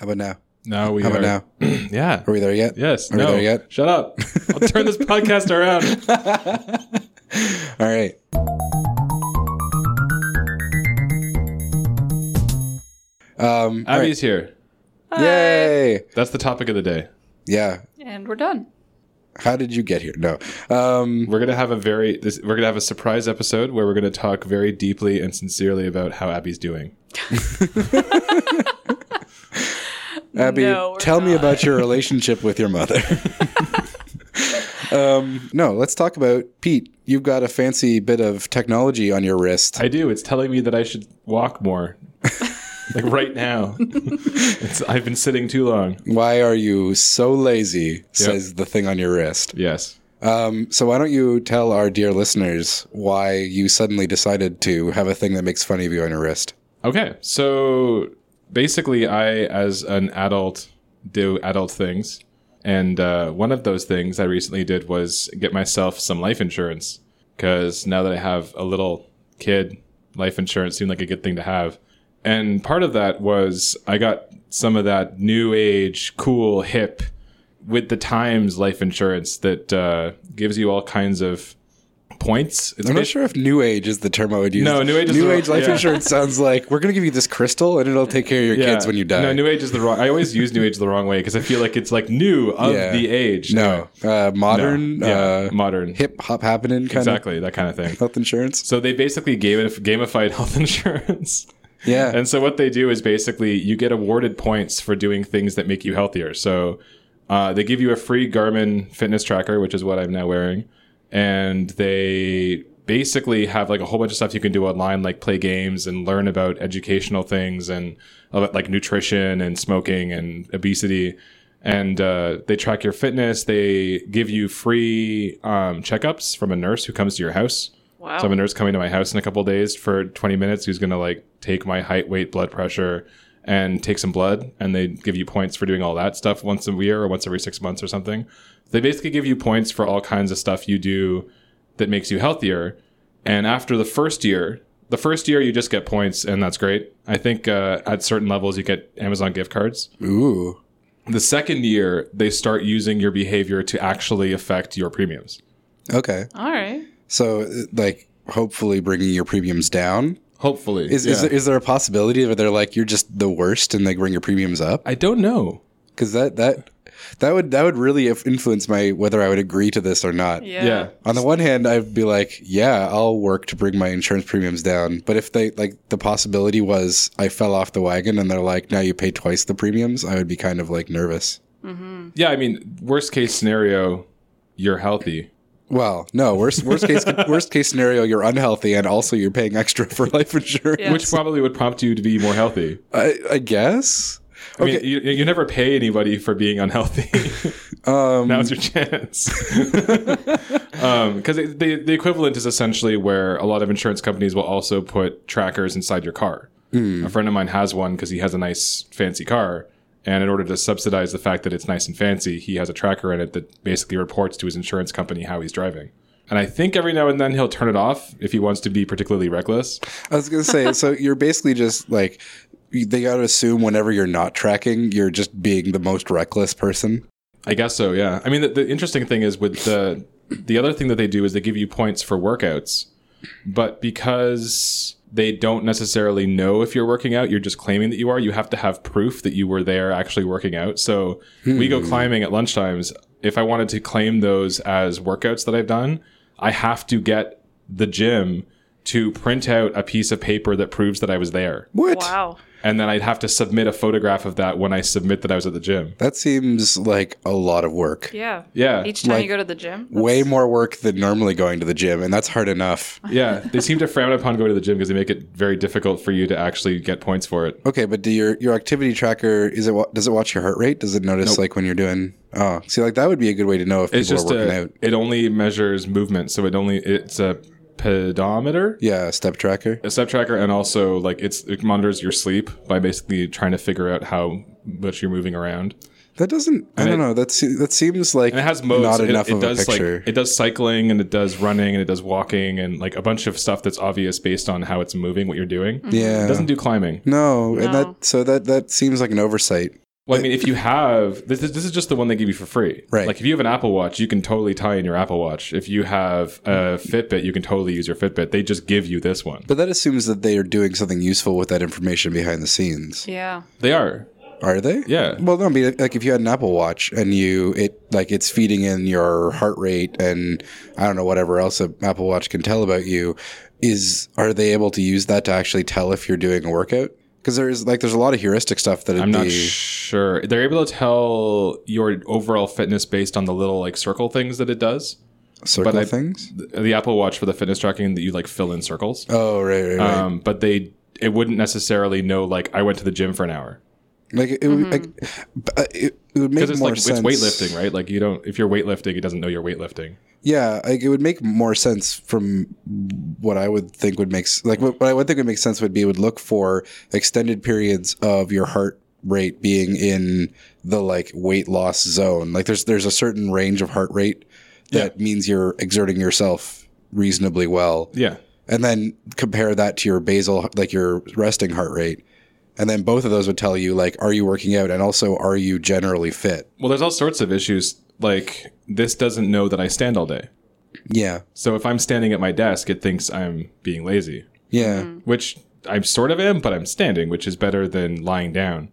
How about now? No, we How are. about now? yeah. Are we there yet? Yes. Are we there yet? Shut up. I'll turn this podcast around. All right. Um, all right. Abby's here. Yay! That's the topic of the day. Yeah. And we're done. How did you get here? No. Um, We're gonna have a very this, we're gonna have a surprise episode where we're gonna talk very deeply and sincerely about how Abby's doing. Abby, No, we're tell me about your relationship with your mother. um, no, let's talk about Pete. You've got a fancy bit of technology on your wrist. I do. It's telling me that I should walk more. like right now. it's, I've been sitting too long. Why are you so lazy? Says the thing on your wrist. Yes. Um, so why don't you tell our dear listeners why you suddenly decided to have a thing that makes fun of you on your wrist? Okay. So basically, I, as an adult, do adult things. And uh, one of those things I recently did was get myself some life insurance. Because now that I have a little kid, life insurance seemed like a good thing to have. And part of that was I got some of that new age, cool, hip, with the times life insurance that uh, gives you all kinds of points. It's I'm not sure if New Age is the term I would use. No, New Age is New Age life yeah. insurance sounds like we're going to give you this crystal and it'll take care of your kids when you die. No, New Age is the wrong. I always use New Age the wrong way because I feel like it's like new of Yeah. the age. no, uh, No. modern, yeah, uh, modern, hip hop happening kind exactly that kind of thing. health insurance. So they basically gamif- gamified health insurance. Yeah, And so what they do is basically you get awarded points for doing things that make you healthier. So uh, they give you a free Garmin fitness tracker, which is what I'm now wearing, and they basically have like a whole bunch of stuff you can do online, like play games and learn about educational things and like nutrition and smoking and obesity. And uh, they track your fitness. They give you free um, checkups from a nurse who comes to your house. Wow. So I have a nurse coming to my house in a couple days for 20 minutes who's going to like take my height, weight, blood pressure, and take some blood. And they give you points for doing all that stuff once a year or once every six months or something. They basically give you points for all kinds of stuff you do that makes you healthier. And after the first year, the first year you just get points, and that's great. I think uh, at certain levels you get Amazon gift cards. ooh, The second year, they start using your behavior to actually affect your premiums. okay. All right. So, like, hopefully bringing your premiums down. Hopefully, Is is, there, is there a possibility where they're like you're just the worst and they bring your premiums up? I don't know. Because that that that would that would really influence my whether I would agree to this or not. Yeah. yeah. On the one hand, I'd be like, yeah, I'll work to bring my insurance premiums down. But if they like the possibility was I fell off the wagon and they're like, now you pay twice the premiums, I would be kind of like nervous. Mm-hmm. Yeah, I mean, worst case scenario, you're healthy. Well, no, worst worst case worst case scenario, you're unhealthy and also you're paying extra for life insurance. Yeah. Which probably would prompt you to be more healthy. I, I guess. I mean, you, you never pay anybody for being unhealthy. Um, Now's your chance. Because the, the equivalent is essentially where a lot of insurance companies will also put trackers inside your car. A friend of mine has one because he has a nice, fancy car. And in order to subsidize the fact that it's nice and fancy, he has a tracker in it that basically reports to his insurance company how he's driving. And I think every now and then he'll turn it off if he wants to be particularly reckless. I was gonna say, so you're basically just like they gotta assume whenever you're not tracking, you're just being the most reckless person. I guess so, yeah. I mean, the, the interesting thing is with the the other thing that they do is they give you points for workouts, but because they don't necessarily know if you're working out, you're just claiming that you are. You have to have proof that you were there actually working out. So we go hmm. climbing at lunchtimes. If I wanted to claim those as workouts that I've done, I have to get the gym to print out a piece of paper that proves that I was there. What? Wow. And then I'd have to submit a photograph of that when I submit that I was at the gym. That seems like a lot of work. Yeah. Yeah. Each time Like, you go to the gym. Way more work than normally going to the gym, and that's hard enough. Yeah, they seem to frown upon going to the gym because they make it very difficult for you to actually get points for it. Okay, but do your your activity tracker is it wa- does it watch your heart rate? Does it notice like when you're doing? Oh, see, like that would be a good way to know if It's people just are working a, out. it only measures movement, so it only it's a pedometer, Yeah, a step tracker. a step tracker, and also like it's it monitors your sleep by basically trying to figure out how much you're moving around. That doesn't. I don't it- know. That that seems like And it has modes. not It- enough it, of does a picture. like it does cycling and it does running and it does walking and like a bunch of stuff that's obvious based on how it's moving, what you're doing. yeah. It doesn't do climbing. no, and that so that that seems like an oversight. Well, I mean, if you have this, is- this is just the one they give you for free, Right. Like if you have an Apple Watch, you can totally tie in your Apple Watch. If you have a Fitbit, you can totally use your Fitbit. They just give you this one. But that assumes that they are doing something useful with that information behind the scenes. Yeah. They are. Are they? Yeah. Well, no, I mean, like if you had an Apple Watch and you it like it's feeding in your heart rate and I don't know whatever else an Apple Watch can tell about you, is are they able to use that to actually tell if you're doing a workout? Because there's like there's a lot of heuristic stuff that I'm not be. sure. They're able to tell your overall fitness based on the little like circle things that it does. circle but I- things. The, the Apple Watch for the fitness tracking that you like fill in circles. Oh right, right, right. Um, but they it wouldn't necessarily know like I went to the gym for an hour like it, would like, but it, it would make because it's more like sense. it's weightlifting, right? Like you don't if you're weightlifting, it doesn't know you're weightlifting. Yeah, like it would make more sense from what I would think would make like what, what I would think would make sense would be would look for extended periods of your heart rate being in the like weight loss zone. Like there's there's a certain range of heart rate that means you're exerting yourself reasonably well, Yeah. and then compare that to your basal like your resting heart rate. And then both of those would tell you like are you working out and also are you generally fit? Well, there's all sorts of issues. Like this doesn't know that I stand all day. Yeah. So if I'm standing at my desk, it thinks I'm being lazy, Yeah. Mm-hmm. which I sort of am, but I'm standing, which is better than lying down.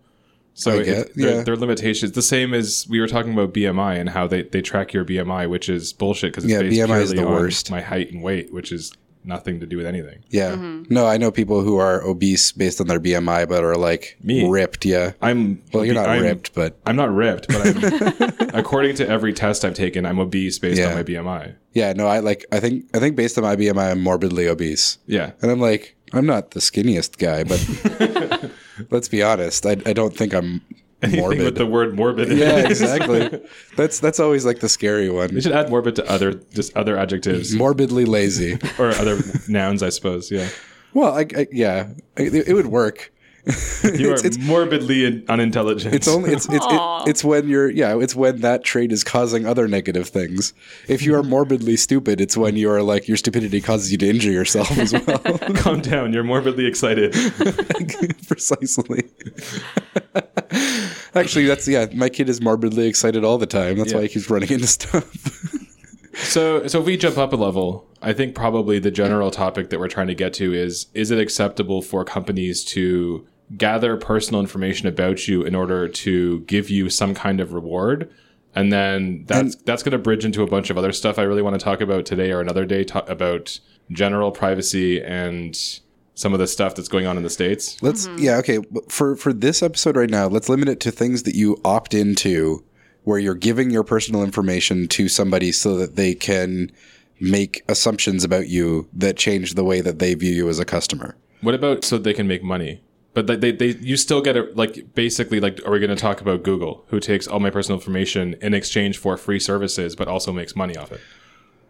So I it, yeah. there are limitations. The same as we were talking about BMI and how they, they track your BMI, which is bullshit because it's Yeah, based BMI is the on worst. my height and weight, which is nothing to do with anything. Yeah. Mm-hmm. No, I know people who are obese based on their BMI, but are like Me. ripped. Yeah. I'm Well, you're not I'm- ripped, but I'm not ripped, but I'm, according to every test I've taken, I'm obese based Yeah. on my BMI. yeah, no, I like, I think, I think based on my BMI, I'm morbidly obese. Yeah. And I'm like, I'm not the skinniest guy, but let's be honest. I, I don't think I'm Anything morbid. with the word morbid. yeah, it. exactly. That's, that's always like the scary We one. should add morbid to other just other adjectives Morbidly lazy. or other nouns, I suppose. Yeah, Well, I, I yeah, I, it, it would work. you are it's, it's, morbidly unintelligent. It's only it's it's it, it's when you're yeah it's when that trait is causing other negative things. If you are morbidly stupid, it's when you are like your stupidity causes you to injure yourself as well. calm down. You're morbidly excited. Precisely. Actually, that's yeah. My kid is morbidly excited all the time. That's why Yeah. he keeps running into stuff. So, so if we jump up a level, I think probably the general topic that we're trying to get to is: is it acceptable for companies to gather personal information about you in order to give you some kind of reward? And then that's that's going to bridge into a bunch of other stuff I really want to talk about today or another day about general privacy and some of the stuff that's going on in the states. Let's mm-hmm. yeah okay. For for this episode right now, let's limit it to things that you opt into, where you're giving your personal information to somebody so that they can make assumptions about you that change the way that they view you as a customer. What about so they can make money? But they, they, they you still get it like basically like are we going to talk about Google who takes all my personal information in exchange for free services but also makes money off it?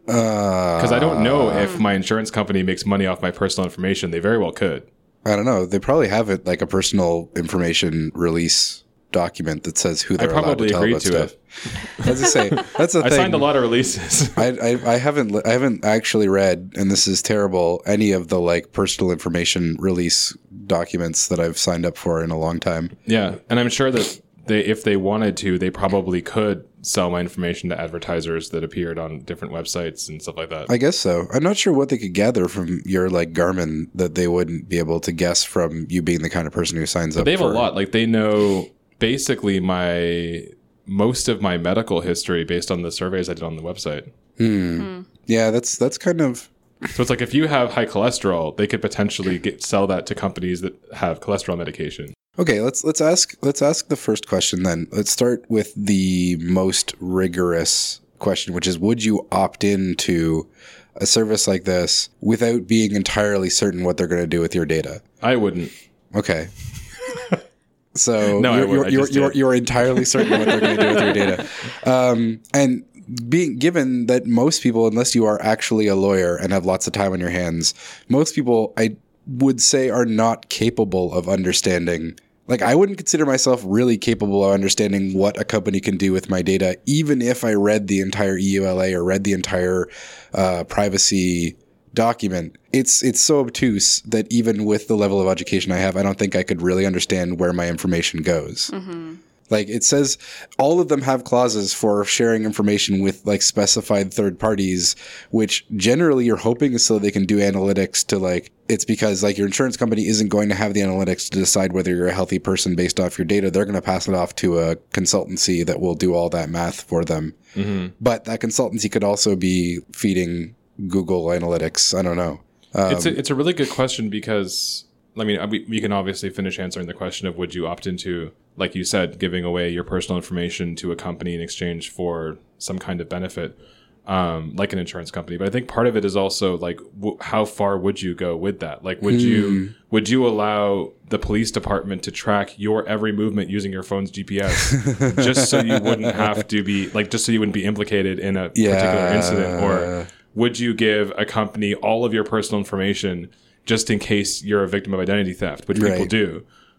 Because I don't know if uh. my insurance company makes money off my personal information. They very well could. I don't know. They probably have it like a personal information release document that says who they're allowed probably to tell agreed about to stuff. As I say, that's the I thing. signed a lot of releases. I, I, I haven't I haven't actually read, and this is terrible. Any of the like personal information release documents that I've signed up for in a long time. yeah, and I'm sure that they if they wanted to, they probably could sell my information to advertisers that appeared on different websites and stuff like that. I guess so. I'm not sure what they could gather from your like Garmin that they wouldn't be able to guess from you being the kind of person who signs up. they have for, a lot. Like they know basically my most of my medical history based on the surveys I did on the website. Hmm. Hmm. Yeah, that's that's kind of So it's like if you have high cholesterol, they could potentially get, sell that to companies that have cholesterol medication. Okay, let's let's ask let's ask the first question then. Let's start with the most rigorous question, which is would you opt into a service like this without being entirely certain what they're going to do with your data? I wouldn't. Okay. So No, you're, you're, you're, just you're, did. you're entirely certain what they're going to do with your data. Um, and being given that most people, unless you are actually a lawyer and have lots of time on your hands, most people I would say are not capable of understanding. Like I wouldn't consider myself really capable of understanding what a company can do with my data, even if I read the entire EULA or read the entire uh, privacy document. It's it's so obtuse that even with the level of education I have, I don't think I could really understand where my information goes. Like it says all of them have clauses for sharing information with like specified third parties, which generally you're hoping is so they can do analytics to like it's because like your insurance company isn't going to have the analytics to decide whether you're a healthy person based off your data. They're going to pass it off to a consultancy that will do all that math for them. But that consultancy could also be feeding Google Analytics. I don't know. Um, it's a, it's a really good question because I mean we, we can obviously finish answering the question of would you opt into like you said giving away your personal information to a company in exchange for some kind of benefit um, like an insurance company. But I think part of it is also like w- how far would you go with that? Like would you would you allow the police department to track your every movement using your phone's GPS just so you wouldn't have to be like just so you wouldn't be implicated in a particular incident? Or would you give a company all of your personal information just in case you're a victim of identity theft, which people Right.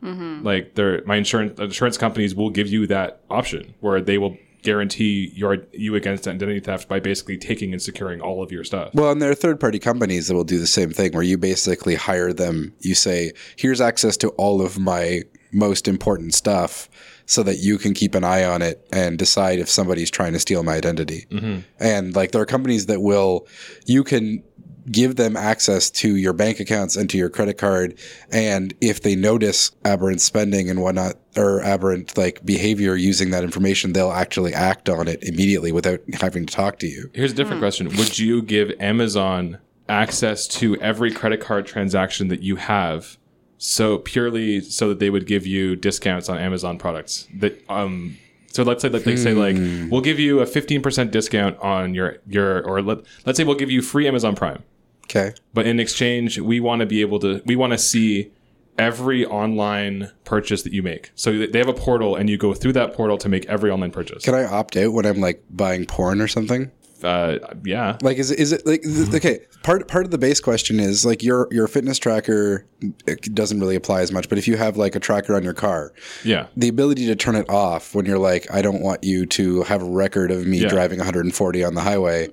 Do? Like, they're, my insurance insurance companies will give you that option where they will guarantee your you against identity theft by basically taking and securing all of your stuff. Well, and there are third party companies that will do the same thing where you basically hire them. You say, here's access to all of my most important stuff so that you can keep an eye on it and decide if somebody's trying to steal my identity. Mm-hmm. And like there are companies that will, you can give them access to your bank accounts and to your credit card. And if they notice aberrant spending and whatnot, or aberrant like behavior using that information, they'll actually act on it immediately without having to talk to you. Here's a different question: Would you give Amazon access to every credit card transaction that you have? So purely so that they would give you discounts on Amazon products. That um, so let's say that they say like we'll give you a 15% discount on your your or let let's say we'll give you free Amazon Prime. Okay. But in exchange, we want to be able to, we want to see every online purchase that you make. So they have a portal and you go through that portal to make every online purchase. Can I opt out when I'm like buying porn or something? Uh, yeah. Like, is it, is it like th- okay? Part part of the base question is like your your fitness tracker it doesn't really apply as much, but if you have like a tracker on your car, Yeah. the ability to turn it off when you're like, I don't want you to have a record of me Yeah. driving 140 on the highway.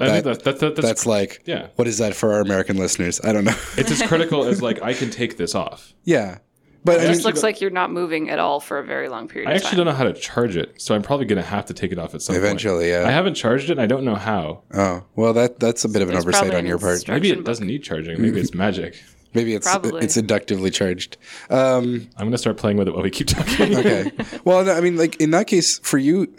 I think that, that, that, that's, That's like, yeah. what is that for our American listeners? I don't know. it's as critical as like, I can take this off. yeah, but I It mean, just looks like you're not moving at all for a very long period I of actually don't know how to charge it. So I'm probably going to have to take it off at some point. eventually, yeah. I haven't charged it and I don't know how. oh, well, that that's a bit of an There's oversight on your part. Maybe it book. doesn't need charging. Maybe it's magic. Maybe it's Probably. it's inductively charged. Um, I'm going to start playing with it while we keep talking. okay. Well, I mean, like in that case, for you,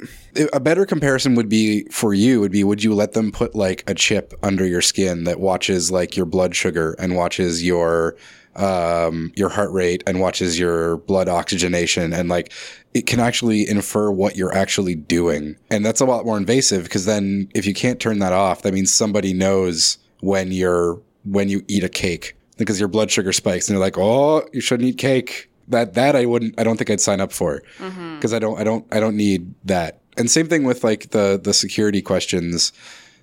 a better comparison would be for you would be: would you let them put like a chip under your skin that watches like your blood sugar and watches your um, your heart rate and watches your blood oxygenation and like it can actually infer what you're actually doing, and that's a lot more invasive because then if you can't turn that off, that means somebody knows when you're when you eat a cake because your blood sugar spikes and they're like, oh, you shouldn't eat cake. That that I wouldn't. I don't think I'd sign up for mm-hmm. because I don't. I don't. I don't need that. And same thing with like the the security questions.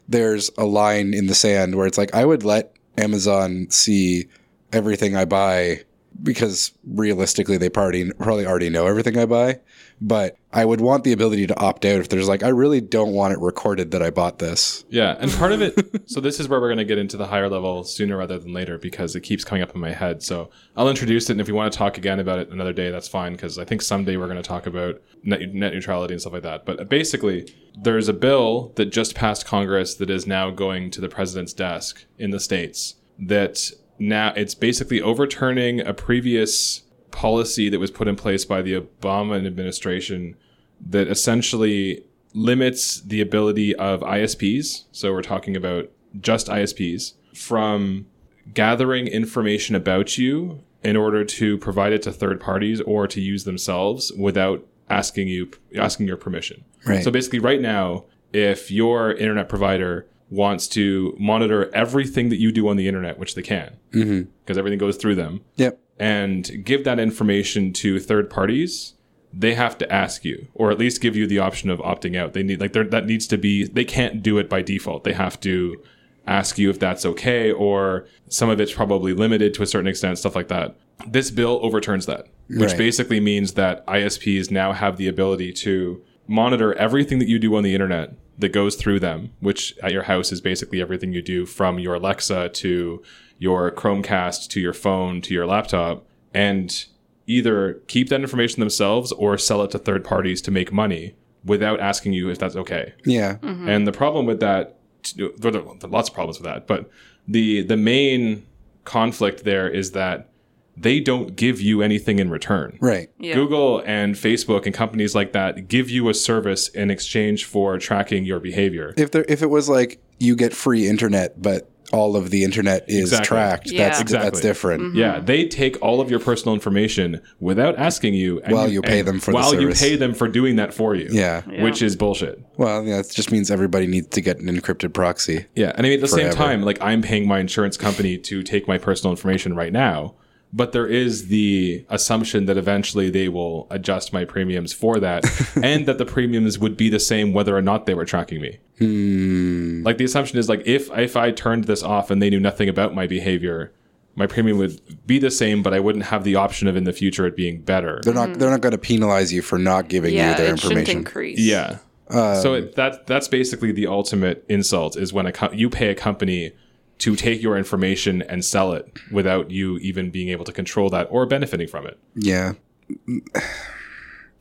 There's a line in the sand where it's like I would let Amazon see everything I buy because realistically they probably probably already know everything I buy. But I would want the ability to opt out if there's like I really don't want it recorded that I bought this. Yeah, and part of it. So this is where we're going to get into the higher level sooner rather than later because it keeps coming up in my head. So I'll introduce it, and if you want to talk again about it another day, that's fine because I think someday we're going to talk about net, net neutrality and stuff like that. But basically, there's a bill that just passed Congress that is now going to the president's desk in the states. That now it's basically overturning a previous policy that was put in place by the Obama administration that essentially limits the ability of ISPs, so we're talking about just ISPs, from gathering information about you in order to provide it to third parties or to use themselves without asking you asking your permission. Right. So basically right now, if your internet provider wants to monitor everything that you do on the internet, which they can, mm-hmm. because everything goes through them, Yep. And give that information to third parties, they have to ask you, or at least give you the option of opting out. They need like that needs to be. They can't do it by default. They have to ask you if that's okay, or some of it's probably limited to a certain extent, stuff like that. This bill overturns that, which Right. basically means that ISPs now have the ability to monitor everything that you do on the internet that goes through them, which at your house is basically everything you do from your Alexa to your Chromecast to your phone to your laptop. And either keep that information themselves or sell it to third parties to make money without asking you if that's okay. Yeah. Mm-hmm. And the problem with that, there are there are lots of problems with that, but the the main conflict there is that they don't give you anything in return. Right. Yeah. Google and Facebook and companies like that give you a service in exchange for tracking your behavior. If there if it was like you get free internet, but all of the internet is Exactly. tracked, Yeah. that's Exactly. that's different. Mm-hmm. Yeah, they take all of your personal information without asking you, and While you pay and them for the while you pay them for doing that for you. Yeah. Yeah. which is bullshit. Well, yeah, it just means everybody needs to get an encrypted proxy. Yeah, and I mean at the same time, like I'm paying my insurance company to take my personal information right now, but there is the assumption that eventually they will adjust my premiums for that, and that the premiums would be the same whether or not they were tracking me. Hmm. Like the assumption is like if if I turned this off and they knew nothing about my behavior, my premium would be the same, but I wouldn't have the option of in the future it being better. They're not they're not going to penalize you for not giving yeah, you their it information. increase. Yeah. so Um, it, that that's basically the ultimate insult is when a co- you pay a company to take your information and sell it without you even being able to control that or benefiting from it. Yeah.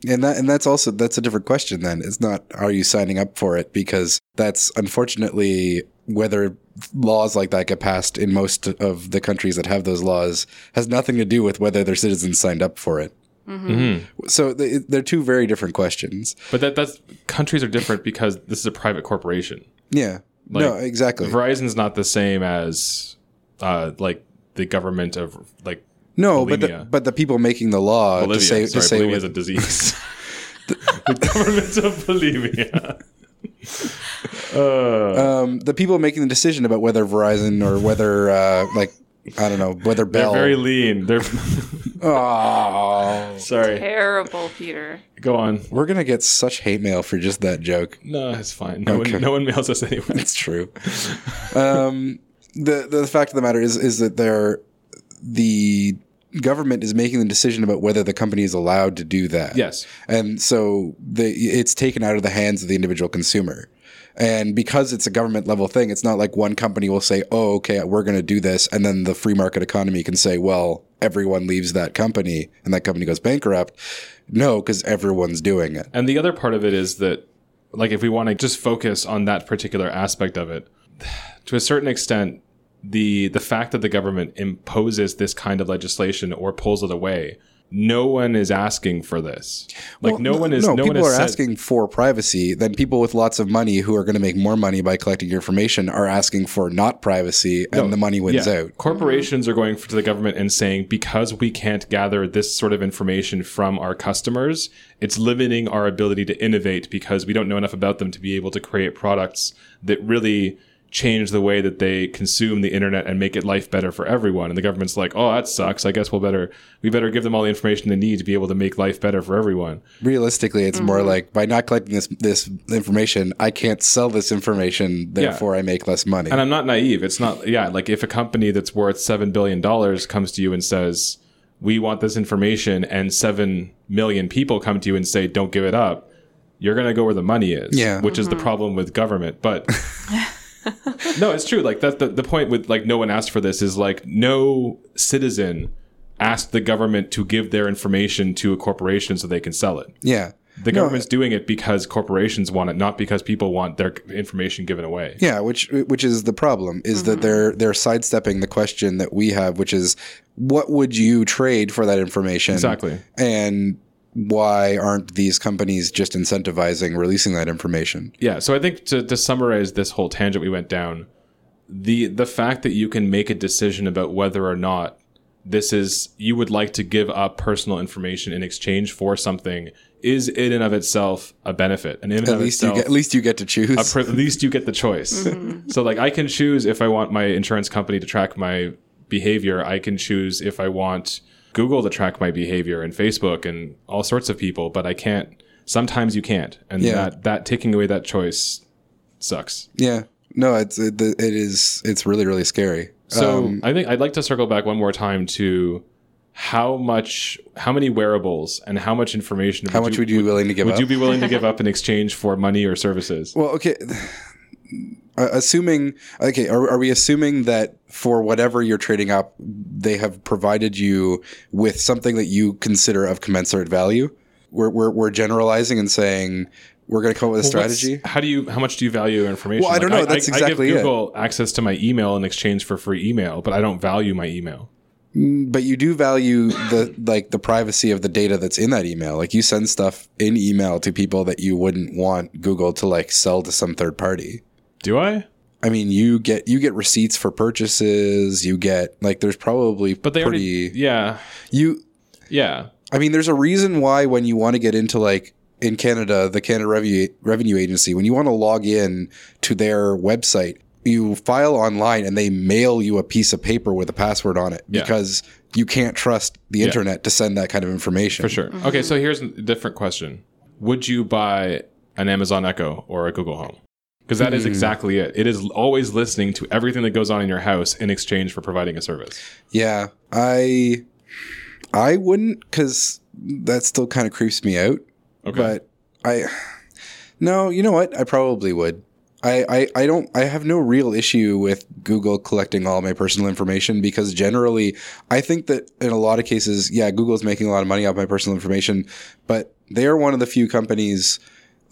And that and that's also that's a different question then. It's not are you signing up for it because that's unfortunately whether laws like that get passed in most of the countries that have those laws has nothing to do with whether their citizens signed up for it. Mm-hmm. Mm-hmm. So they, they're two very different questions. But that that's countries are different because this is a private corporation. Yeah. No, exactly. Verizon's not the same as uh, like the government of like No, but the, but the people making the law Bolivia. to say Sorry, to say is a disease. the government of Bolivia. uh, um, the people making the decision about whether Verizon or whether uh, like I don't know whether they're very lean. They're oh, sorry. Terrible, Peter. Go on. we're gonna get such hate mail for just that joke. No, it's fine. No Okay. one, no one mails us anyway. It's true. um, the the fact of the matter is is that they're the government is making the decision about whether the company is allowed to do that. Yes. and so the it's taken out of the hands of the individual consumer. And because it's a government level thing, it's not like one company will say, "Oh, okay, we're going to do this," and then the free market economy can say, "Well, everyone leaves that company, and that company goes bankrupt." No, because everyone's doing it. And the other part of it is that, like, if we want to just focus on that particular aspect of it, to a certain extent, the the fact that the government imposes this kind of legislation or pulls it away, no one is asking for this. Like, Well, no one is. No, people one is are said- asking for privacy. Then people with lots of money who are going to make more money by collecting your information are asking for not privacy, and the money wins Yeah. out. Corporations are going to the government and saying because we can't gather this sort of information from our customers, it's limiting our ability to innovate because we don't know enough about them to be able to create products that really change the way that they consume the internet and make it life better for everyone. And the government's like, "Oh, that sucks. I guess we'll better we better give them all the information they need to be able to make life better for everyone." Realistically, it's more Mm-hmm. like by not collecting this this information, I can't sell this information. Therefore, I make less money. And I'm not naive. It's not, yeah, like if a company that's worth $7 billion comes to you and says, we want this information, and 7 million people come to you and say, don't give it up, you're going to go where the money is. Yeah. Which is the problem with government. But no, it's true. Like, that, the, the point with, like, no one asked for this is like, no citizen asked the government to give their information to a corporation so they can sell it. yeah, The government's doing it because corporations want it, not because people want their information given away. yeah. Which which is the problem is Mm-hmm. that they're they're sidestepping the question that we have, which is what would you trade for that information? Exactly. And why aren't these companies just incentivizing releasing that information? Yeah, so I think to, to summarize this whole tangent we went down, the the fact that you can make a decision about whether or not this is you would like to give up personal information in exchange for something is in and of itself a benefit. And in At of least you get at least you get to choose. a at least you get the choice. Mm-hmm. So like I can choose if I want my insurance company to track my behavior. I can choose if I want Google to track my behavior and Facebook and all sorts of people, but I can't sometimes you can't. And Yeah. that that taking away that choice sucks. yeah. No, it's it, it is it's really really scary. So Um, I think I'd like to circle back one more time to how much how many wearables and how much information how much would you be willing to give would up? you be willing to give up in exchange for money or services? well, okay. Uh, assuming okay, are, are we assuming that for whatever you're trading up, they have provided you with something that you consider of commensurate value? We're we're, we're generalizing and saying we're going to come up with a Well, strategy. How do you? How much do you value information? Well, I don't know. That's exactly I it. give Google access to my email in exchange for free email, but I don't value my email. But you do value the like the privacy of the data that's in that email. Like you send stuff in email to people that you wouldn't want Google to like sell to some third party. Do I? I mean, you get you get receipts for purchases. You get like there's probably But they pretty already. Yeah. you. Yeah. I mean, there's a reason why when you want to get into like in Canada, the Canada Revenue Revenue Agency, when you want to log in to their website, you file online and they mail you a piece of paper with a password on it Yeah. because you can't trust the internet to send that kind of information. For sure. Mm-hmm. Okay, so here's a different question. Would you buy an Amazon Echo or a Google Home? Because that is Hmm. exactly it. It is always listening to everything that goes on in your house in exchange for providing a service. Yeah, I I wouldn't because that still kind of creeps me out. Okay. But I no, you know what? I probably would. I, I, I don't I have no real issue with Google collecting all my personal information because generally I think that in a lot of cases, yeah, Google's making a lot of money off my personal information, but they are one of the few companies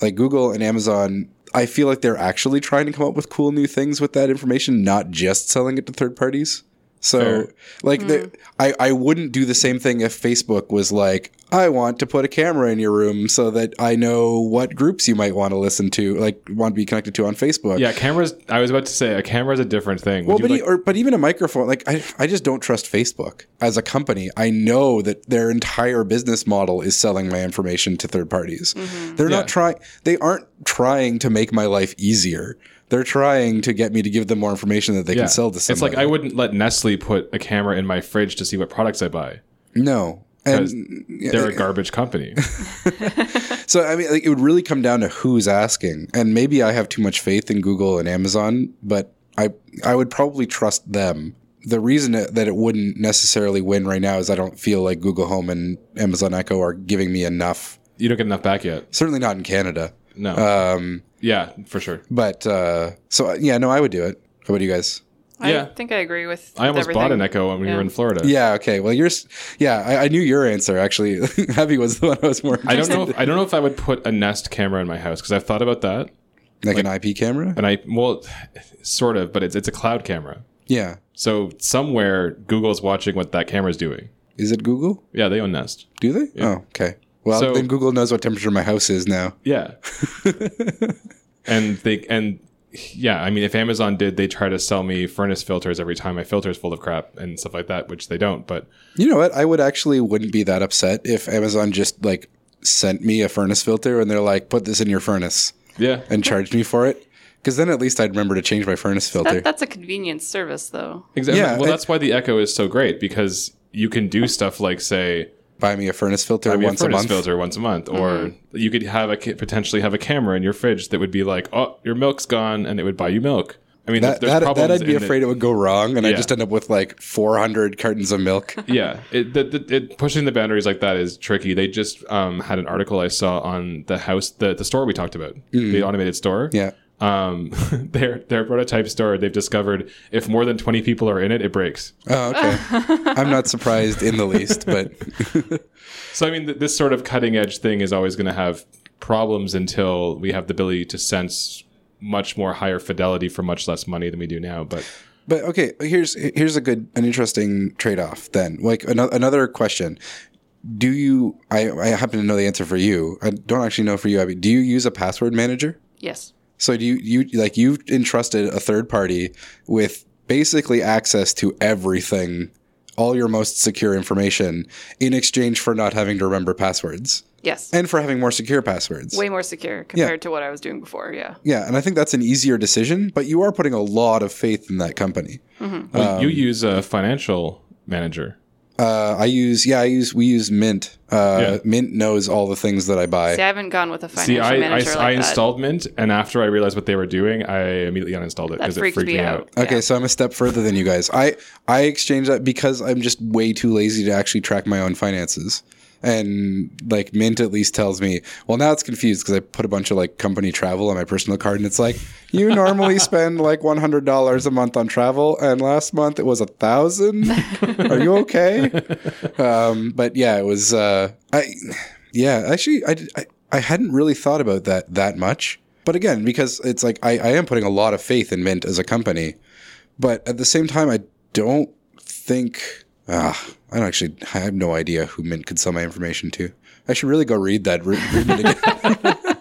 like Google and Amazon. I feel like they're actually trying to come up with cool new things with that information, not just selling it to third parties. So, Fair. like, the, hmm. I, I wouldn't do the same thing if Facebook was like, I want to put a camera in your room so that I know what groups you might want to listen to, like, want to be connected to on Facebook. yeah, cameras. I was about to say a camera is a different thing. Well, but, you e- or, but even a microphone, like I, I just don't trust Facebook as a company. I know that their entire business model is selling my information to third parties. Mm-hmm. They're Yeah. not trying. They aren't trying to make my life easier. They're trying to get me to give them more information that they yeah. can sell to sell. It's like I wouldn't let Nestle put a camera in my fridge to see what products I buy. no. And They're a garbage company. So I mean, like, it would really come down to who's asking, and maybe I have too much faith in Google and Amazon, but I I would probably trust them. The reason that that it wouldn't necessarily win right now is I don't feel like Google Home and Amazon Echo are giving me enough. you don't get enough back yet. Certainly not in Canada. No. Um, yeah, for sure. but uh, so yeah, no, I would do it. How about you guys? I Yeah. think I agree with. I almost with bought an. Echo when we Yeah. were in Florida. Yeah, okay. Well, yours. Yeah, I, I knew your answer actually. Heavy was the one I was more. I don't know. If, I don't know if I would put a Nest camera in my house because I've thought about that, like, an IP camera. and I well, sort of, but it's it's a cloud camera. Yeah, So somewhere Google's watching what that camera's doing. is it Google? Yeah, they own Nest. Do they? Oh, okay. Well, So- then Google knows what temperature my house is now. Yeah. and they and yeah, I mean, if Amazon did, they try to sell me furnace filters every time my filter's full of crap and stuff like that, which they don't. But You know what? I would actually wouldn't be that upset if Amazon just like sent me a furnace filter and they're like, put this in your furnace yeah, and charged me for it. Because then at least I'd remember to change my furnace filter. That, that's a convenience service, though. exactly. Yeah, well, it- that's why the Echo is so great because you can do stuff like say Buy me a furnace filter buy me once a, furnace month. filter once a month, or you could have a potentially have a camera in your fridge that would be like, oh, your milk's gone, and it would buy you milk. I mean, That, there's that, problems that I'd be afraid it would go wrong and I Yeah. just end up with like 400 cartons of milk. yeah, it, the, the, it, pushing the boundaries like that is tricky. They just um, had an article I saw on the house, the, the store we talked about, the automated store. yeah. Um, their their prototype store. They've discovered if more than twenty people are in it, it breaks. Oh, okay. I'm not surprised in the least, but So I mean, th- this sort of cutting edge thing is always going to have problems until we have the ability to sense much more higher fidelity for much less money than we do now. But But okay, here's here's a good an interesting trade off. Then, like another another question: Do you? I I happen to know the answer for you. I don't actually know for you, Abby. Do you use a password manager? Yes. So do you you like you've entrusted a third party with basically access to everything, all your most secure information, in exchange for not having to remember passwords Yes. and for having more secure passwords. Way more secure compared to what I was doing before. Yeah. Yeah, and I think that's an easier decision, but you are putting a lot of faith in that company. Mm-hmm. well, you um, use a financial manager. Uh, I use yeah, I use we use Mint. Uh, Yeah. Mint knows all the things that I buy. See, I haven't gone with a financial See, I, I, manager like I that. installed Mint, and after I realized what they were doing, I immediately uninstalled it because it freaked freaked me out. Okay, Yeah. so I'm a step further than you guys. I I exchange that because I'm just way too lazy to actually track my own finances. And like Mint at least tells me, well, now it's confused because I put a bunch of like company travel on my personal card, and it's like you normally spend like one hundred dollars a month on travel, and last month it was a thousand. Are you okay? um, but yeah, it was. Uh, I yeah, actually, I, I I hadn't really thought about that that much. But again, because it's like I, I am putting a lot of faith in Mint as a company, but at the same time, I don't think. Ah, I don't actually. I have no idea who Mint could sell my information to. I should really go read that. Re- read it again.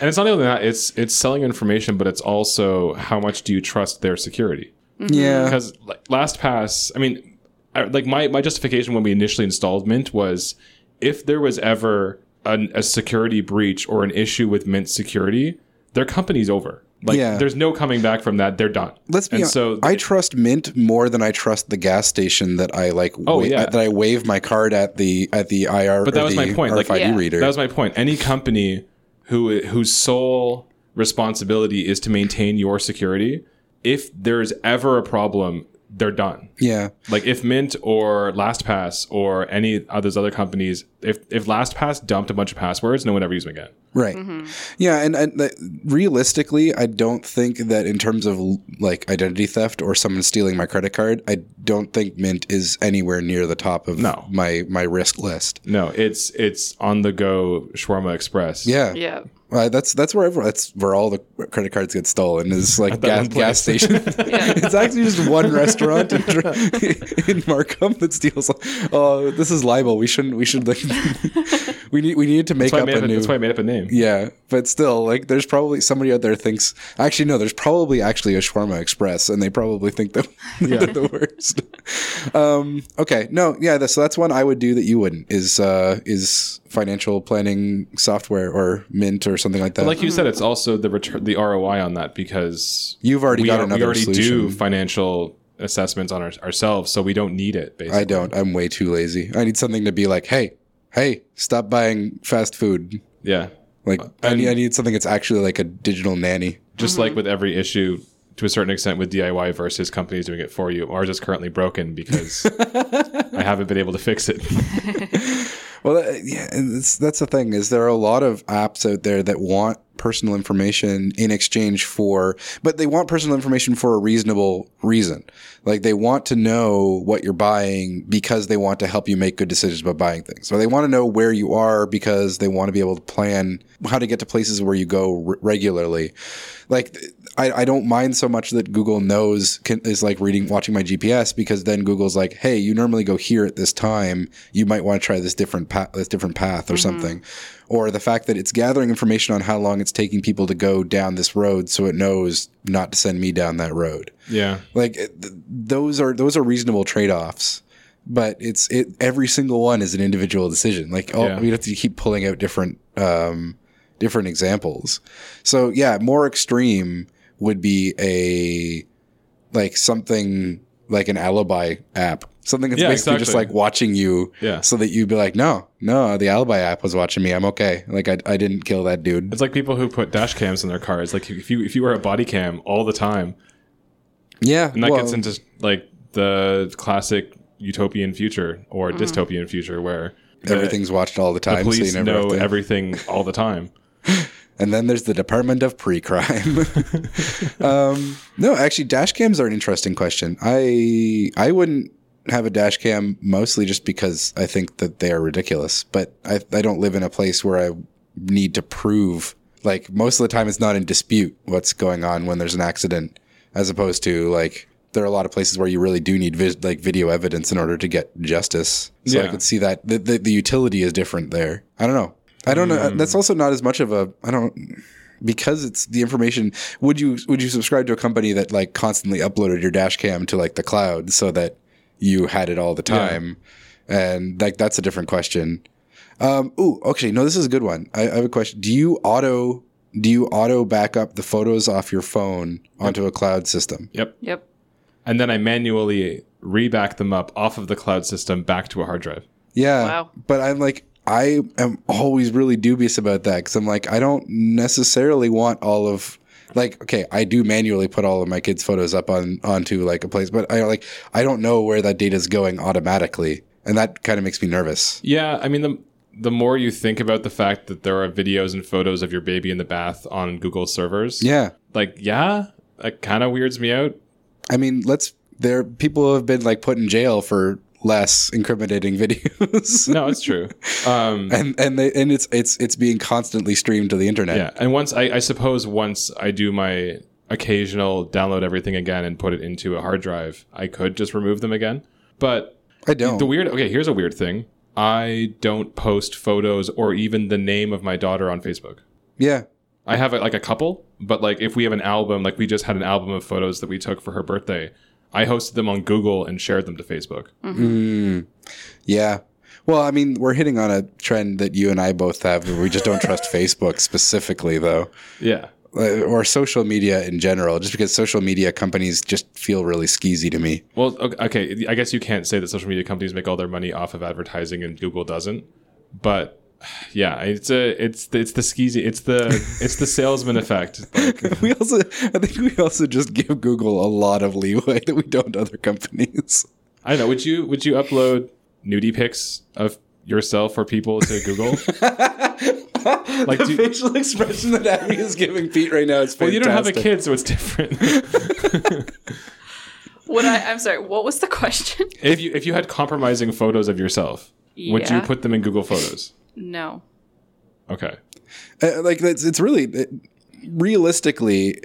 And it's not only that; it's it's selling information, but it's also how much do you trust their security? yeah, Because like, LastPass, I mean, I, like my my justification when we initially installed Mint was if there was ever an, a security breach or an issue with Mint security, their company's over. Like, Yeah. there's no coming back from that. They're done. let's be and honest. so I trust Mint more than I trust the gas station that I like. Oh, wa- yeah. that I wave my card at the at the IR. But that was my the point, like- RFID Yeah. reader. That was my point. Any company who whose sole responsibility is to maintain your security, if there's ever a problem, they're done. yeah, Like if Mint or LastPass or any of those other companies, if if LastPass dumped a bunch of passwords, no one ever used them again. Right. Mm-hmm. Yeah, and, and that, realistically, I don't think that in terms of like identity theft or someone stealing my credit card, I don't think Mint is anywhere near the top of No. my my risk list. No, it's it's on the go Shawarma Express. Yeah, Yeah. Uh, that's that's where everyone, that's where all the credit cards get stolen is like gas gas place. station. it's actually just one restaurant in, in Markham that steals. Oh, this is libel. We shouldn't. We should like. We need. We need to make up a a- new. that's why I made up a name. Yeah, but still, like, there's probably somebody out there thinks. Actually, no, there's probably actually a Shawarma Express, and they probably think that they're the worst. um, okay, no, yeah, that's, so that's one I would do that you wouldn't. Is uh, is financial planning software or Mint or something like that? Like you said, it's also the return, the ROI on that because You've already we, got are- another we already do financial assessments on our, ourselves, so we don't need it. Basically, I don't. I'm way too lazy. I need something to be like, hey, hey, stop buying fast food. Yeah, Like, I, need, I need something that's actually like a digital nanny. just like with every issue, to a certain extent, with DIY versus companies doing it for you, ours is currently broken because I haven't been able to fix it. Well, uh, yeah, and it's, that's the thing is there are a lot of apps out there that want personal information in exchange for, but they want personal information for a reasonable reason. Like they want to know what you're buying because they want to help you make good decisions about buying things. Or they want to know where you are because they want to be able to plan how to get to places where you go regularly. Like I, I don't mind so much that Google knows can, is like reading, watching my GPS because then Google's like, hey, you normally go here at this time. You might want to try this different path, this different path or something. Or the fact that it's gathering information on how long it's taking people to go down this road, so it knows not to send me down that road. Yeah, Like th- those are those are reasonable trade offs. But it's it every single one is an individual decision. Like oh, Yeah. we have to keep pulling out different um, different examples. So yeah, more extreme would be a like something like an alibi app. Something that's Yeah, basically just like watching you Yeah. so that you'd be like, no, no, the alibi app was watching me. I'm okay. Like I, I didn't kill that dude. it's like people who put dash cams in their cars. Like if you if you wear a body cam all the time, Yeah. and that well, gets into like the classic utopian future or mm-hmm. dystopian future where the- everything's watched all the the time. so you police never know to- everything all the time. And then there's the Department of Pre-Crime. um, no, actually, dash cams are an interesting question. I I wouldn't have a dash cam mostly just because I think that they are ridiculous. But I I don't live in a place where I need to prove. Like most of the time, it's not in dispute what's going on when there's an accident, as opposed to like there are a lot of places where you really do need vis- like video evidence in order to get justice. So I could see that the, the the utility is different there. I don't know. I don't know. That's also not as much of a. I don't because it's the information. Would you would you subscribe to a company that like constantly uploaded your dash cam to like the cloud so that you had it all the time? And like that's a different question. Um, ooh, okay, no, this is a good one. I, I have a question. Do you auto do you auto back up the photos off your phone onto a cloud system? Yep. Yep. And then I manually reback them up off of the cloud system back to a hard drive. Yeah. Wow. But I'm like, I am always really dubious about that because I'm like, I don't necessarily want all of like, okay, I do manually put all of my kids' photos up on onto like a place, but I like, I don't know where that data is going automatically. and that kind of makes me nervous. Yeah, I mean the the more you think about the fact that there are videos and photos of your baby in the bath on Google servers, Yeah, like yeah, that kind of weirds me out. I mean, let's. There, people have been like put in jail for less incriminating videos. No, it's true. Um, and and they, and it's it's it's being constantly streamed to the internet. yeah, and once I, I suppose once I do my occasional download everything again and put it into a hard drive, I could just remove them again. But I don't. the weird okay, here's a weird thing. I don't post photos or even the name of my daughter on Facebook. yeah, I have like a couple, but like if we have an album, like we just had an album of photos that we took for her birthday, I hosted them on Google and shared them to Facebook. yeah. Well, I mean, we're hitting on a trend that you and I both have. Where we just don't trust Facebook specifically, though, Yeah. Uh, or social media in general. Just because social media companies just feel really skeezy to me. Well, okay, I guess you can't say that social media companies make all their money off of advertising and Google doesn't. But yeah, it's a it's the, it's the skeezy, it's the it's the salesman effect. Like, We also, I think, we also just give Google a lot of leeway that we don't other companies. I don't know. Would you would you upload nudie pics of yourself or people to Google? like, do, facial expression that Abby is giving Pete right now is fantastic. well, you don't have a kid, so it's different. Would I? I'm sorry. What was the question? if you if you had compromising photos of yourself, would you put them in Google Photos? No. Okay. Uh, like it's, it's really it, realistically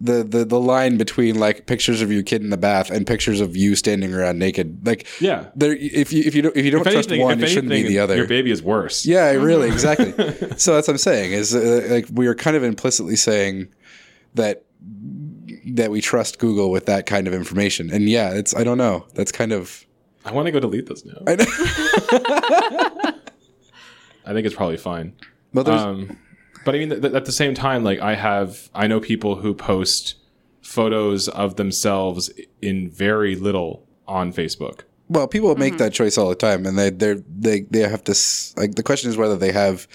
the, the the line between like pictures of your kid in the bath and pictures of you standing around naked like Yeah. there if you if you don't if you don't If trust anything, one it shouldn't be the other your baby is worse. yeah really exactly so that's what i'm saying is uh, like we are kind of implicitly saying that that we trust google with that kind of information and yeah it's i don't know that's kind of I want to go delete this now. I think it's probably fine. but there's Um, but I mean, th- th- at the same time, like I have, I know people who post photos of themselves in very little on Facebook. Well, people make that choice all the time, and they they they they have to like. The question is whether they have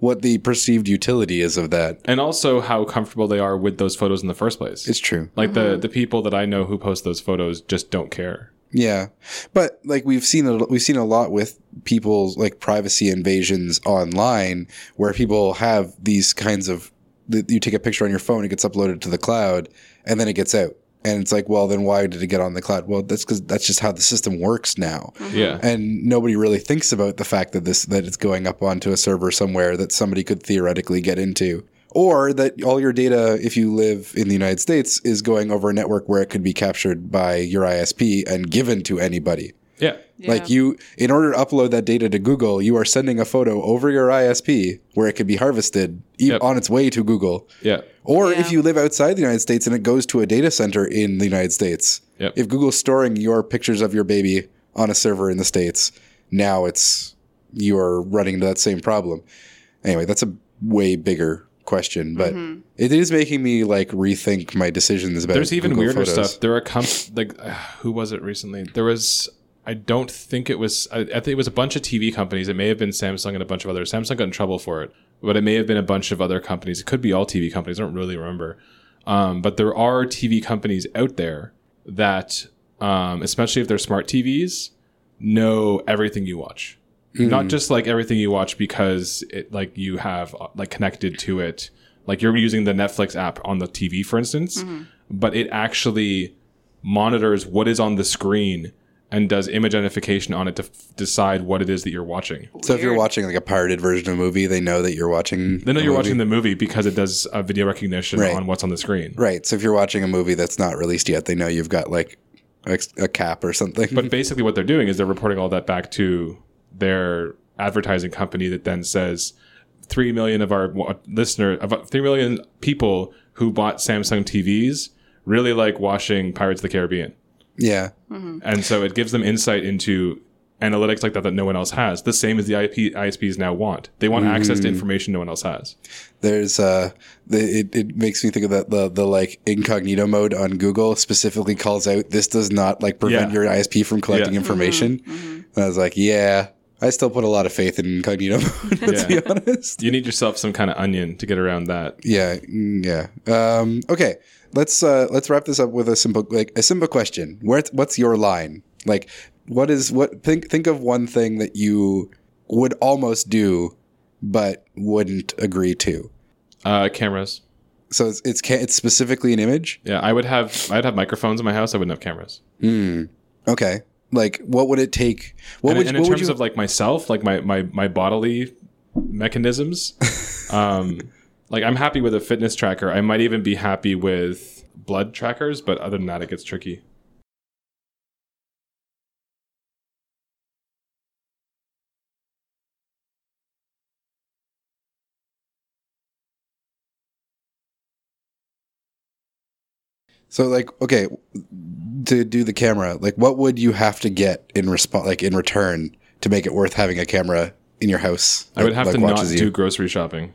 what the perceived utility is of that. and also how comfortable they are with those photos in the first place. It's true, like the the people that I know who post those photos just don't care. yeah, but like we've seen a, we've seen a lot with people's like privacy invasions online, where people have these kinds of that you take a picture on your phone, it gets uploaded to the cloud, and then it gets out. And it's like, well, then why did it get on the cloud? Well, that's because that's just how the system works now. Mm-hmm. Yeah. and nobody really thinks about the fact that this that it's going up onto a server somewhere that somebody could theoretically get into or that all your data if you live in the United States is going over a network where it could be captured by your ISP and given to anybody Yeah. like you in order to upload that data to Google you are sending a photo over your ISP where it could be harvested e- Yep. on its way to Google Yeah. or Yeah. if you live outside the United States and it goes to a data center in the United States. Yep. If Google's storing your pictures of your baby on a server in the States, now it's you're running into that same problem. Anyway, that's a way bigger question, but it is making me like rethink my decisions about There's even Google weirder Photos. stuff. There are com- like uh, who was it recently? There was I don't think it was I, I think it was a bunch of TV companies. It may have been Samsung and a bunch of others. Samsung got in trouble for it, but it may have been a bunch of other companies. It could be all TV companies. I don't really remember. Um, but there are TV companies out there that, um, especially if they're smart TVs, know everything you watch. Not just like everything you watch because it like you have like connected to it. Like you're using the Netflix app on the TV, for instance, but it actually monitors what is on the screen and does image identification on it to f- decide what it is that you're watching. So if you're watching like a pirated version of a movie, they know that you're watching. They know you're watching the movie because it does uh, video recognition Right. on what's on the screen. Right. So if you're watching a movie that's not released yet, they know you've got like a, a cap or something. But basically, what they're doing is they're reporting all that back to their advertising company that then says three million of our wa- listener, of three million people who bought Samsung TVs really like watching Pirates of the Caribbean, yeah. and so it gives them insight into analytics like that that no one else has. The same as the IP, ISPs now want. They want access to information no one else has. There's uh, the, it, it makes me think of that the the like incognito mode on Google specifically calls out this does not like prevent Yeah. your ISP from collecting Yeah. information. And I was like, yeah, I still put a lot of faith in incognito mode to Yeah. be honest. You need yourself some kind of onion to get around that. Yeah, mm, yeah. Um, okay, let's uh, let's wrap this up with a simple like a simple question. Where what's your line? Like what is what think think of one thing that you would almost do but wouldn't agree to. Uh, cameras. So it's it's, it's specifically an image. Yeah, I would have. I'd have microphones in my house. I wouldn't have cameras. Hmm. Okay. Like, what would it take? What and would, and in terms you? of like myself, like my my my bodily mechanisms, um, like I'm happy with a fitness tracker. I might even be happy with blood trackers, but other than that, it gets tricky. so, like, okay, to do the camera, like, what would you have to get in response, like, in return, to make it worth having a camera in your house? I would have like, to not do grocery shopping.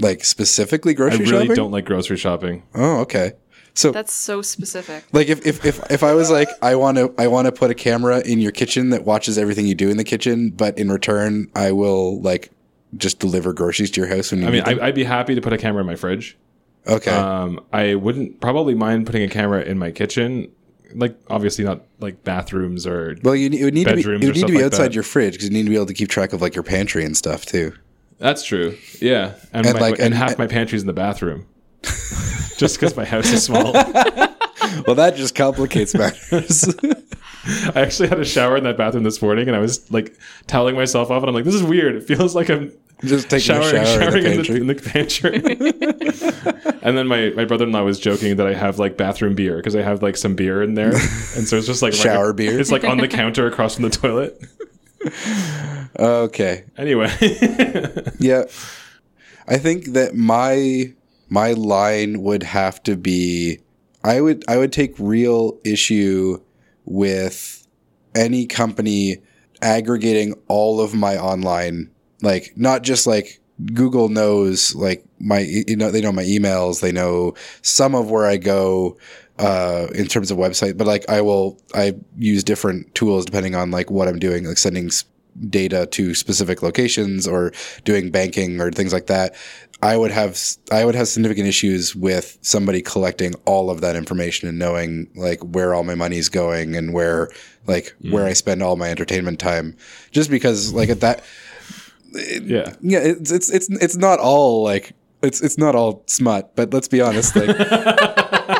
Like specifically grocery shopping? I really shopping. don't like grocery shopping. Oh, okay. So, That's so specific. like, if, if if if I was like, I want to I want to put a camera in your kitchen that watches everything you do in the kitchen, but in return, I will like just deliver groceries to your house when you I mean, need them. I, I'd be happy to put a camera in my fridge. okay. Um, I wouldn't probably mind putting a camera in my kitchen. Like, obviously not like bathrooms or. well, you it would need to be it would need to be like outside that. your fridge because you need to be able to keep track of like your pantry and stuff too. That's true. Yeah, and, And, my, like, and, and- half my pantry's in the bathroom. Just because my house is small. Well, that just complicates matters. I actually had a shower in that bathroom this morning, and I was like toweling myself off, and I'm like, "This is weird. It feels like I'm just taking showering, a shower showering in the pantry. in the pantry." and then my, my brother in law was joking that I have like bathroom beer because I have like some beer in there, and so it's just like Shower beer? It's like on the counter across from the toilet. Okay. Anyway, Yeah. I think that my my line would have to be I would I would take real issue with any company aggregating all of my online like not just like Google knows like my you know they know my emails they know some of where I go uh, in terms of website but like I will I use different tools depending on like what I'm doing like sending data to specific locations or doing banking or things like that. I would have I would have significant issues with somebody collecting all of that information and knowing like where all my money's going and where like where I spend all my entertainment time. Just because like at that yeah. yeah it's it's it's it's not all like it's it's not all smut but let's be honest like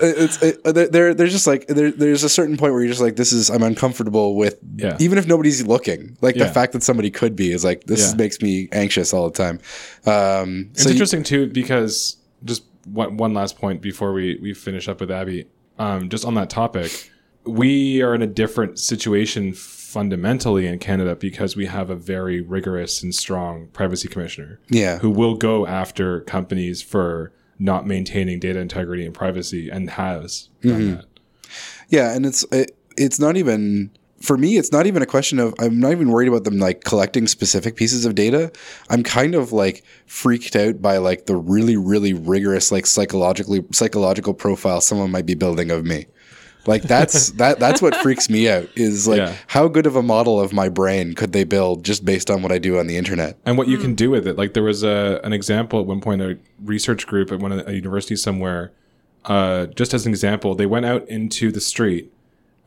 it's it, there there- there's just like there, there's a certain point where you're just like this is I'm uncomfortable with Yeah. even if nobody's looking like the fact that somebody could be is like this Yeah. makes me anxious all the time um It's so you- interesting too because just one, one last point before we, we finish up with Abby. Um, just on that topic, we are in a different situation fundamentally in Canada because we have a very rigorous and strong privacy commissioner yeah who will go after companies for not maintaining data integrity and privacy and has done mm-hmm. that. Yeah, and it's it, it's not even for me. It's not even a question of I'm not even worried about them like collecting specific pieces of data. I'm kind of like freaked out by like the really really rigorous like psychologically psychological profile someone might be building of me. Like that's that that's what freaks me out is like Yeah. how good of a model of my brain could they build just based on what I do on the internet? and what you can do with it. Like there was a an example at one point, a research group at one of the, a university somewhere. Uh, just as an example, they went out into the street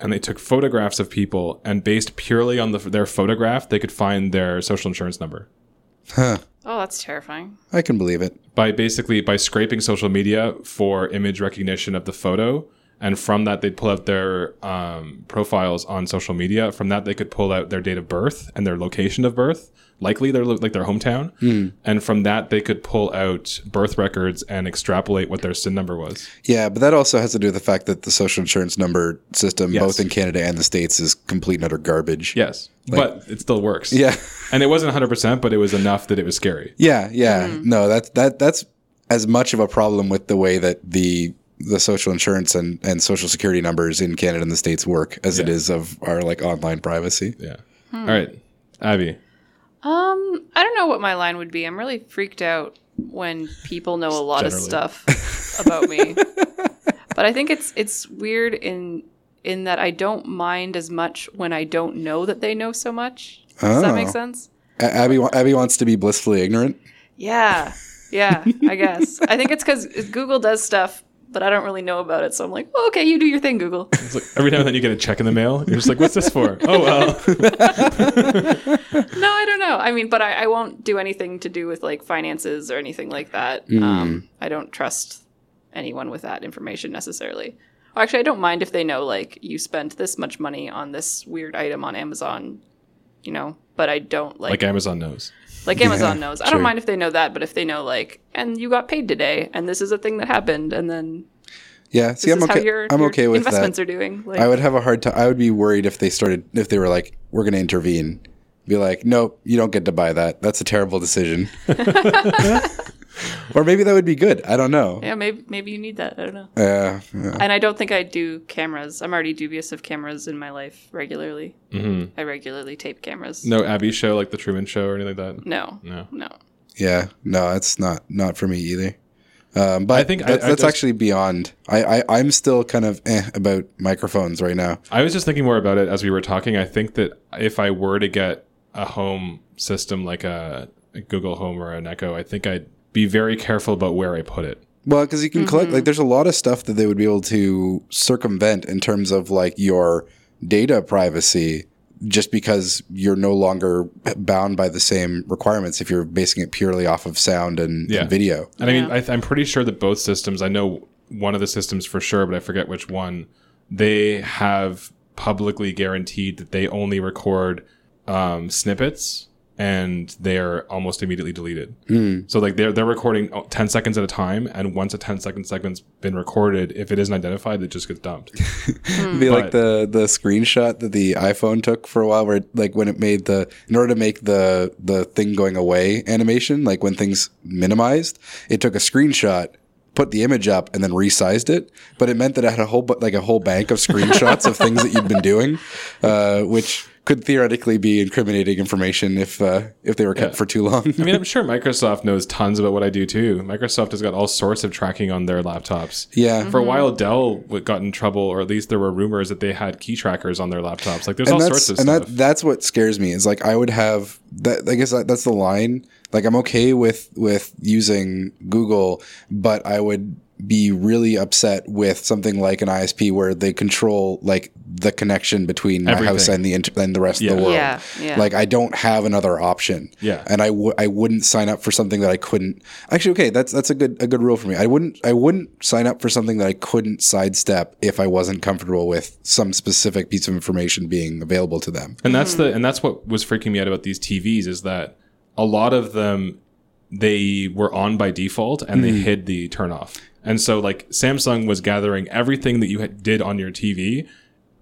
and they took photographs of people, and based purely on the, their photograph, they could find their social insurance number Oh, that's terrifying. I can believe it. by basically by scraping social media for image recognition of the photo. And from that, they'd pull out their um, profiles on social media. From that, they could pull out their date of birth and their location of birth, likely their lo- like their hometown. And from that, they could pull out birth records and extrapolate what their SIN number was. Yeah, but that also has to do with the fact that the social insurance number system, Yes. both in Canada and the states, is complete and utter garbage. Yes, but it still works. Yeah. and it wasn't 100, percent but it was enough that it was scary. Yeah, yeah. No, that's that that's as much of a problem with the way that the the social insurance and, and social security numbers in Canada and the States work as it Yeah. is of our like online privacy. Yeah. All right, Abby. Um, I don't know what my line would be. I'm really freaked out when people know a lot of stuff about me. but I think it's it's weird in in that I don't mind as much when I don't know that they know so much. Does that make Oh. sense? A- Abby wa- Abby wants to be blissfully ignorant. Yeah. Yeah, I guess. I think it's cuz Google does stuff but I don't really know about it. So I'm like, okay, you do your thing, Google. It's like every now and then you get a check in the mail. You're just like, what's this for? Oh well. no, I don't know. I mean, but I, I won't do anything to do with like finances or anything like that. Um, I don't trust anyone with that information necessarily. Or actually, I don't mind if they know like you spent this much money on this weird item on Amazon, you know. But I don't like like Amazon knows. Like Amazon knows. I sure. don't mind if they know that, but if they know like, and you got paid today, and this is a thing that happened, and then Yeah, see, I'm okay. your, I'm your okay with investments that. are doing. Like, I would have a hard time. I would be worried if they started, if they were like, "We're going to intervene." Be like, "Nope, you don't get to buy that. That's a terrible decision." or maybe that would be good. I don't know. yeah, maybe maybe you need that. I don't know. Yeah, yeah. And I don't think I do cameras. I'm already dubious of cameras in my life regularly. Mm-hmm. I regularly tape cameras. No Abby show like the Truman Show or anything like that. No. No. No. Yeah, no, it's not not for me either. Um, but I think I- that's, I that's just- actually beyond. I, I I'm still kind of eh about microphones right now. I was just thinking more about it as we were talking. I think that if I were to get a home system like a, a Google Home or an Echo, I think I'd be very careful about where I put it. Well, because you can Mm-hmm. collect like there's a lot of stuff that they would be able to circumvent in terms of like your data privacy, just because you're no longer bound by the same requirements if you're basing it purely off of sound and, Yeah. and video. And I mean, Yeah. I, I'm pretty sure that both systems, I know one of the systems for sure, but I forget which one, they have publicly guaranteed that they only record um, snippets and they're almost immediately deleted. So like they're they're recording 10 seconds at a time, and once a 10 second segment's been recorded, if it isn't identified, it just gets dumped. It'd be like the the screenshot that the iPhone took for a while, where like when it made the in order to make the the thing going away animation, like when things minimized, it took a screenshot, put the image up, and then resized it. But it meant that I had a whole bu- like a whole bank of screenshots of things that you'd been doing, uh, which could theoretically be incriminating information if uh, if they were kept Yeah. for too long. I mean, I'm sure Microsoft knows tons about what I do too. Microsoft has got all sorts of tracking on their laptops. yeah. For a while, Dell got in trouble, or at least there were rumors that they had key trackers on their laptops. Like, there's all sorts of and stuff. that that's what scares me is like I would have that I guess that, that's the line like I'm okay with with using Google but I would be really upset with something like an ISP where they control like the connection between my house and the inter- and the rest Yeah. of the world Yeah, yeah. like I don't have another option Yeah. and I w- I wouldn't sign up for something that I couldn't actually okay that's that's a good a good rule for me I wouldn't I wouldn't sign up for something that I couldn't sidestep if I wasn't comfortable with some specific piece of information being available to them and that's the mm-hmm. and that's what was freaking me out about these TVs is that a lot of them they were on by default and they mm. hid the turn off. And so like Samsung was gathering everything that you had, did on your TV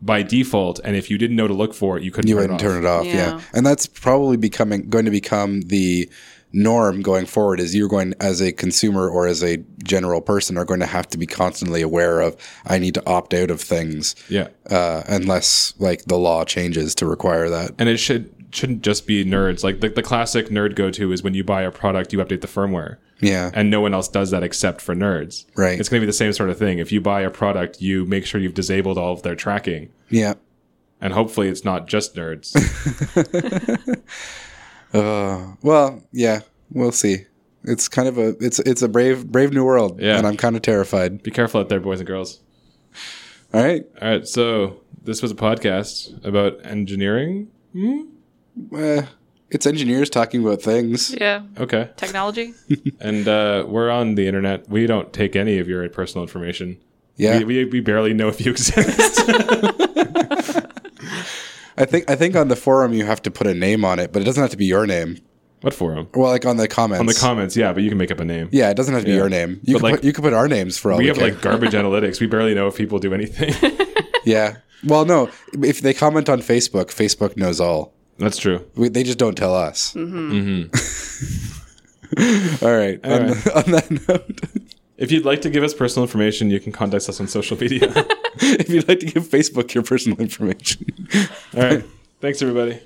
by default, and if you didn't know to look for it, you couldn't you turn wouldn't it off. turn it off yeah. Yeah. and that's probably becoming going to become the norm going forward is you're going as a consumer or as a general person are going to have to be constantly aware of i need to opt out of things Yeah, uh, unless like the law changes to require that and it should shouldn't just be nerds. Like the, the classic nerd go to is when you buy a product, you update the firmware. yeah and no one else does that except for nerds. Right. It's going to be the same sort of thing. If you buy a product, you make sure you've disabled all of their tracking, yeah and hopefully it's not just nerds. uh, well yeah we'll see it's kind of a it's it's a brave brave new world Yeah. and i'm kind of terrified be careful out there, boys and girls. all right All right, so this was a podcast about engineering. Uh, it's engineers talking about things Yeah. Okay, Technology. and uh, we're on the internet. We don't take any of your personal information. yeah We, we, we barely know if you exist. I think I think on the forum you have to put a name on it, but it doesn't have to be your name. what forum? Well, like on the comments. On the comments, yeah, but you can make up a name. Yeah, it doesn't have to be Yeah. your name. You But could like- put, you could put our names for all We we have care. like garbage analytics. We barely know if people do anything. yeah. Well, no. If they comment on Facebook, Facebook knows all. That's true. We, they just don't tell us. Mm-hmm. all right. On, Anyway. on that note, If you'd like to give us personal information, you can contact us on social media. if you'd like to give Facebook your personal information. All right. Thanks, everybody.